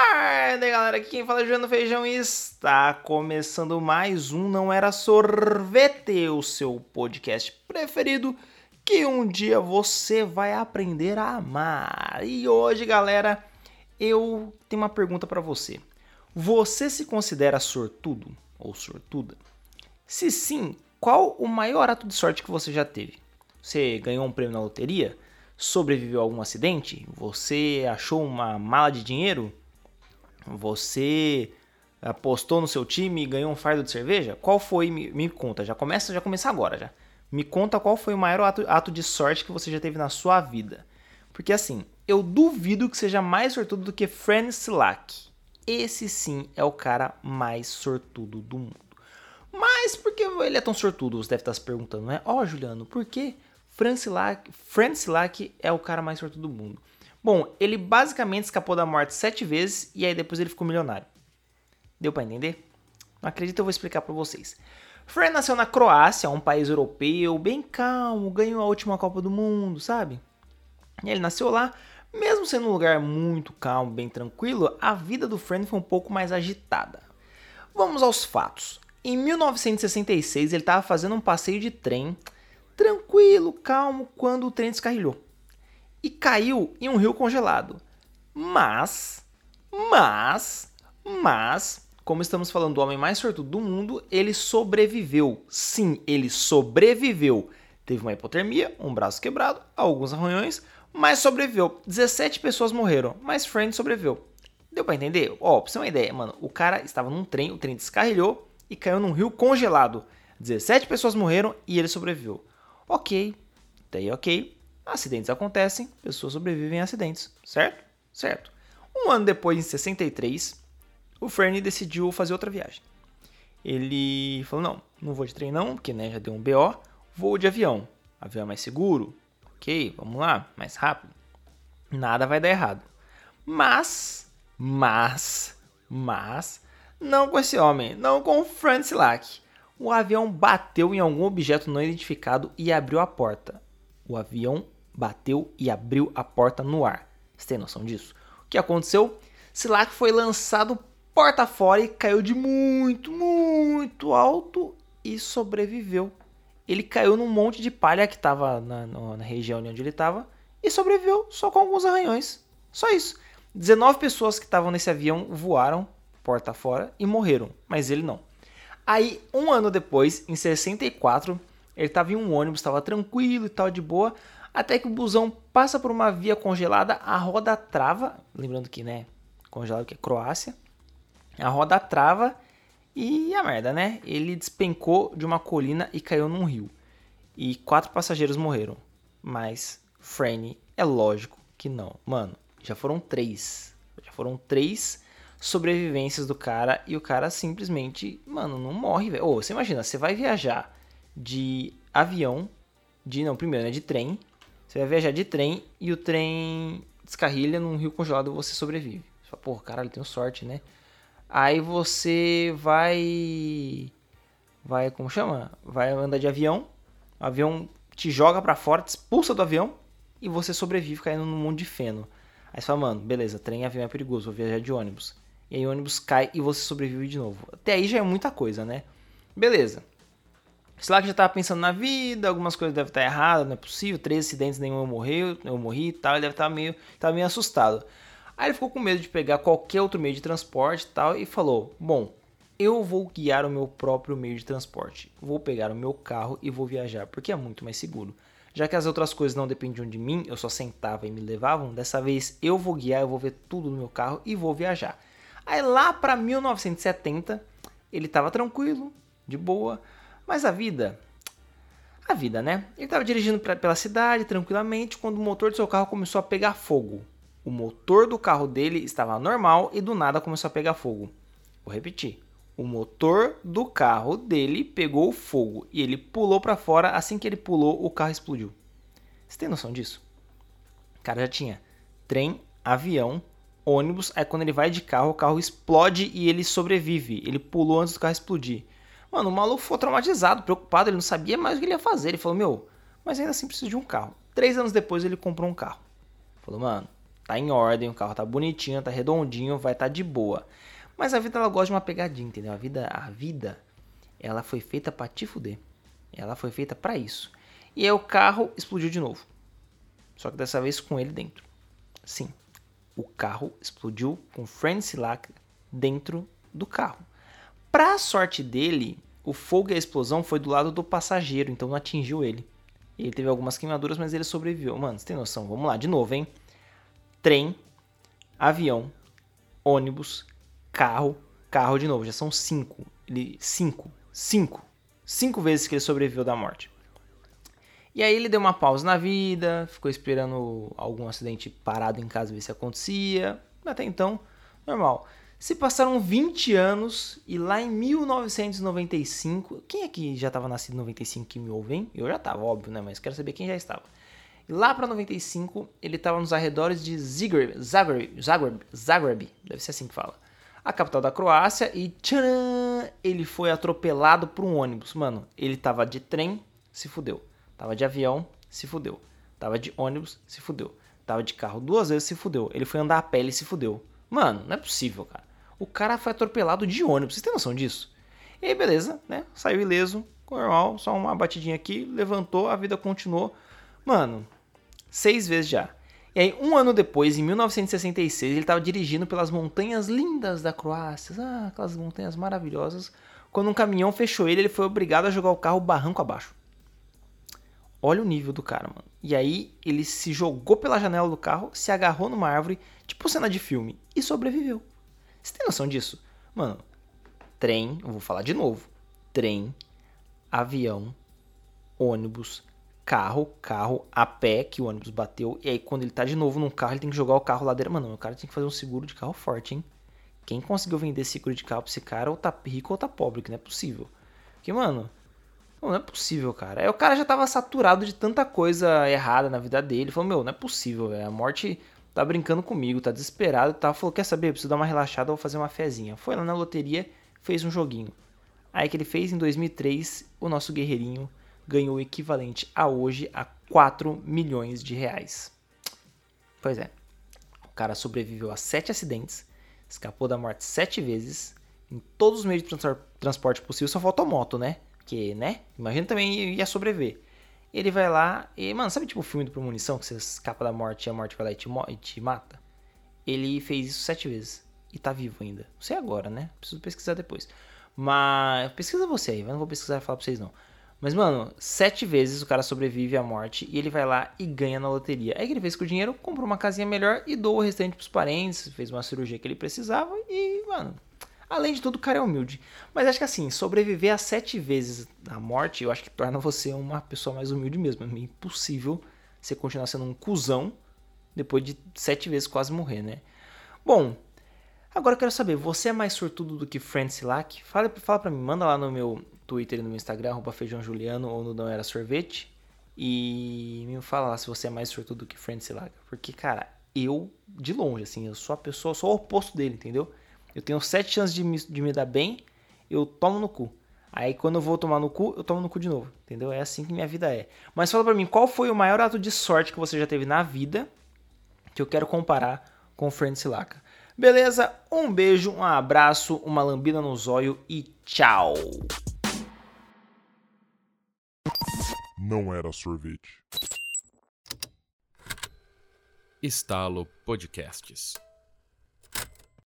tarde, galera. Aqui quem fala é Juliano Feijão e está começando mais um Não Era Sorvete, o seu podcast preferido que um dia você vai aprender a amar. E hoje, galera, eu tenho uma pergunta para você. Você se considera sortudo ou sortuda? Se sim, qual o maior ato de sorte que você já teve? Você ganhou um prêmio na loteria? Sobreviveu a algum acidente? Você achou uma mala de dinheiro? Você apostou no seu time e ganhou um fardo de cerveja? Qual foi? Me, me, conta, já começa, já começa agora já. Me conta qual foi o maior ato, ato de sorte que você já teve na sua vida. Porque assim, eu duvido que seja mais sortudo do que Fran Slack. Esse sim é o cara mais sortudo do mundo. Mas por que ele é tão sortudo? Você deve estar se perguntando, né? Ó, oh, Juliano, por que Fran Slack é o cara mais sortudo do mundo? Bom, ele basicamente escapou da morte sete vezes e aí depois ele ficou milionário. Deu para entender? Não acredito, eu vou explicar para vocês. Fred nasceu na Croácia, um país europeu, bem calmo, ganhou a última Copa do Mundo, sabe? Ele nasceu lá, mesmo sendo um lugar muito calmo, bem tranquilo, a vida do Fred foi um pouco mais agitada. Vamos aos fatos. Em 1966, ele estava fazendo um passeio de trem, tranquilo, calmo, quando o trem descarrilhou e caiu em um rio congelado. Mas, mas, mas, como estamos falando do homem mais sortudo do mundo, ele sobreviveu. Sim, ele sobreviveu. Teve uma hipotermia, um braço quebrado, alguns arranhões, mas sobreviveu. 17 pessoas morreram, mas Friend sobreviveu. Deu pra entender? Ó, oh, pra você ter uma ideia, mano, o cara estava num trem, o trem descarrilhou e caiu num rio congelado. 17 pessoas morreram e ele sobreviveu. Ok, daí ok, Acidentes acontecem, pessoas sobrevivem a acidentes, certo? Certo. Um ano depois, em 63, o Fernie decidiu fazer outra viagem. Ele falou: não, não vou de trem não, porque né, já deu um BO, vou de avião. Avião é mais seguro, ok, vamos lá, mais rápido. Nada vai dar errado. Mas, mas, mas, não com esse homem, não com o Francis Lack. O avião bateu em algum objeto não identificado e abriu a porta. O avião bateu e abriu a porta no ar. Você tem noção disso? O que aconteceu? Silak foi lançado porta fora e caiu de muito, muito alto e sobreviveu. Ele caiu num monte de palha que estava na, na, região onde ele estava e sobreviveu só com alguns arranhões. Só isso. 19 pessoas que estavam nesse avião voaram porta fora e morreram, mas ele não. Aí, um ano depois, em 64, ele estava em um ônibus, estava tranquilo e tal, de boa até que o busão passa por uma via congelada, a roda trava, lembrando que, né, congelado que é Croácia, a roda trava e a merda, né? Ele despencou de uma colina e caiu num rio. E quatro passageiros morreram. Mas, Franny, é lógico que não. Mano, já foram três. Já foram três sobrevivências do cara e o cara simplesmente, mano, não morre, velho. Ô, você imagina, você vai viajar de avião, de, não, primeiro, né, de trem, você vai viajar de trem e o trem descarrilha num rio congelado você sobrevive. Você fala, porra, caralho, tenho sorte, né? Aí você vai. Vai, como chama? Vai andar de avião. O avião te joga para fora, te expulsa do avião e você sobrevive caindo num mundo de feno. Aí você fala, mano, beleza, trem e avião é perigoso, vou viajar de ônibus. E aí o ônibus cai e você sobrevive de novo. Até aí já é muita coisa, né? Beleza. Slack já estava pensando na vida, algumas coisas devem estar erradas, não é possível, três acidentes, nenhum eu morri, eu morri e tal, ele deve estar meio, estar meio assustado. Aí ele ficou com medo de pegar qualquer outro meio de transporte e tal e falou: "Bom, eu vou guiar o meu próprio meio de transporte. Vou pegar o meu carro e vou viajar, porque é muito mais seguro. Já que as outras coisas não dependiam de mim, eu só sentava e me levavam, dessa vez eu vou guiar, eu vou ver tudo no meu carro e vou viajar. Aí lá para 1970, ele estava tranquilo, de boa, mas a vida. A vida, né? Ele estava dirigindo pra, pela cidade tranquilamente quando o motor do seu carro começou a pegar fogo. O motor do carro dele estava normal e do nada começou a pegar fogo. Vou repetir. O motor do carro dele pegou fogo e ele pulou para fora. Assim que ele pulou, o carro explodiu. Você tem noção disso? O cara já tinha trem, avião, ônibus. Aí quando ele vai de carro, o carro explode e ele sobrevive. Ele pulou antes do carro explodir. Mano, o maluco ficou traumatizado, preocupado, ele não sabia mais o que ele ia fazer. Ele falou, meu, mas ainda assim preciso de um carro. Três anos depois ele comprou um carro. Falou, mano, tá em ordem, o carro tá bonitinho, tá redondinho, vai tá de boa. Mas a vida ela gosta de uma pegadinha, entendeu? A vida, a vida, ela foi feita para te fuder. Ela foi feita para isso. E aí o carro explodiu de novo. Só que dessa vez com ele dentro. Sim, o carro explodiu com Frank Silak dentro do carro. Pra sorte dele, o fogo e a explosão foi do lado do passageiro, então não atingiu ele. Ele teve algumas queimaduras, mas ele sobreviveu. Mano, você tem noção? Vamos lá, de novo, hein? Trem, avião, ônibus, carro, carro de novo. Já são cinco. Ele, cinco. Cinco. Cinco vezes que ele sobreviveu da morte. E aí ele deu uma pausa na vida, ficou esperando algum acidente parado em casa ver se acontecia. Até então, normal. Se passaram 20 anos e lá em 1995, quem é que já estava nascido em 95 que me ouve, hein? Eu já estava, óbvio, né? Mas quero saber quem já estava. E lá para 95, ele estava nos arredores de Zagreb, Zagreb, Zagreb, Zagreb, deve ser assim que fala. A capital da Croácia e tcharam, ele foi atropelado por um ônibus. Mano, ele tava de trem, se fudeu. Tava de avião, se fudeu. Tava de ônibus, se fudeu. Tava de carro duas vezes, se fudeu. Ele foi andar a pé, ele se fudeu. Mano, não é possível, cara. O cara foi atropelado de ônibus. Vocês têm noção disso? E aí, beleza, né? Saiu ileso, normal, só uma batidinha aqui, levantou, a vida continuou. Mano, seis vezes já. E aí, um ano depois, em 1966, ele estava dirigindo pelas montanhas lindas da Croácia, ah, aquelas montanhas maravilhosas. Quando um caminhão fechou ele, ele foi obrigado a jogar o carro barranco abaixo. Olha o nível do cara, mano. E aí, ele se jogou pela janela do carro, se agarrou numa árvore, tipo cena de filme, e sobreviveu. Você tem noção disso? Mano, trem, eu vou falar de novo. Trem, avião, ônibus, carro, carro a pé que o ônibus bateu. E aí, quando ele tá de novo num carro, ele tem que jogar o carro ladeira. Mano, o cara tem que fazer um seguro de carro forte, hein? Quem conseguiu vender seguro de carro pra esse cara, ou tá rico ou tá pobre, que não é possível. Porque, mano, não é possível, cara. Aí o cara já tava saturado de tanta coisa errada na vida dele. Ele falou, meu, não é possível, velho. A morte tá brincando comigo, tá desesperado, tá? Falou, quer saber? Eu preciso dar uma relaxada, vou fazer uma fezinha. Foi lá na loteria, fez um joguinho. Aí que ele fez em 2003, o nosso guerreirinho ganhou o equivalente a hoje a 4 milhões de reais. Pois é. O cara sobreviveu a 7 acidentes, escapou da morte 7 vezes, em todos os meios de transporte possível, só faltou moto, né? Que, né? Imagina também ia sobreviver. Ele vai lá e, mano, sabe tipo o filme do Premonição que você escapa da morte e a morte vai lá e te, e te mata? Ele fez isso sete vezes e tá vivo ainda. Não sei agora, né? Preciso pesquisar depois. Mas pesquisa você aí, eu não vou pesquisar e falar pra vocês não. Mas, mano, sete vezes o cara sobrevive à morte e ele vai lá e ganha na loteria. Aí que ele fez com o dinheiro, comprou uma casinha melhor e doou o restante pros parentes, fez uma cirurgia que ele precisava e, mano, Além de tudo, o cara é humilde. Mas acho que assim, sobreviver a sete vezes a morte, eu acho que torna você uma pessoa mais humilde mesmo. É impossível você continuar sendo um cuzão depois de sete vezes quase morrer, né? Bom, agora eu quero saber, você é mais sortudo do que Francis Silac? Fala, fala pra mim, manda lá no meu Twitter e no meu Instagram, arroba feijãojuliano ou no Não Era Sorvete. E me fala lá se você é mais sortudo do que Francis Silac. Porque, cara, eu, de longe, assim, eu sou a pessoa, sou o oposto dele, entendeu? Eu tenho sete chances de me, de me dar bem, eu tomo no cu. Aí quando eu vou tomar no cu, eu tomo no cu de novo. Entendeu? É assim que minha vida é. Mas fala pra mim, qual foi o maior ato de sorte que você já teve na vida que eu quero comparar com o Friend Silaca? Beleza? Um beijo, um abraço, uma lambida no zóio e tchau! Não era sorvete. Estalo Podcasts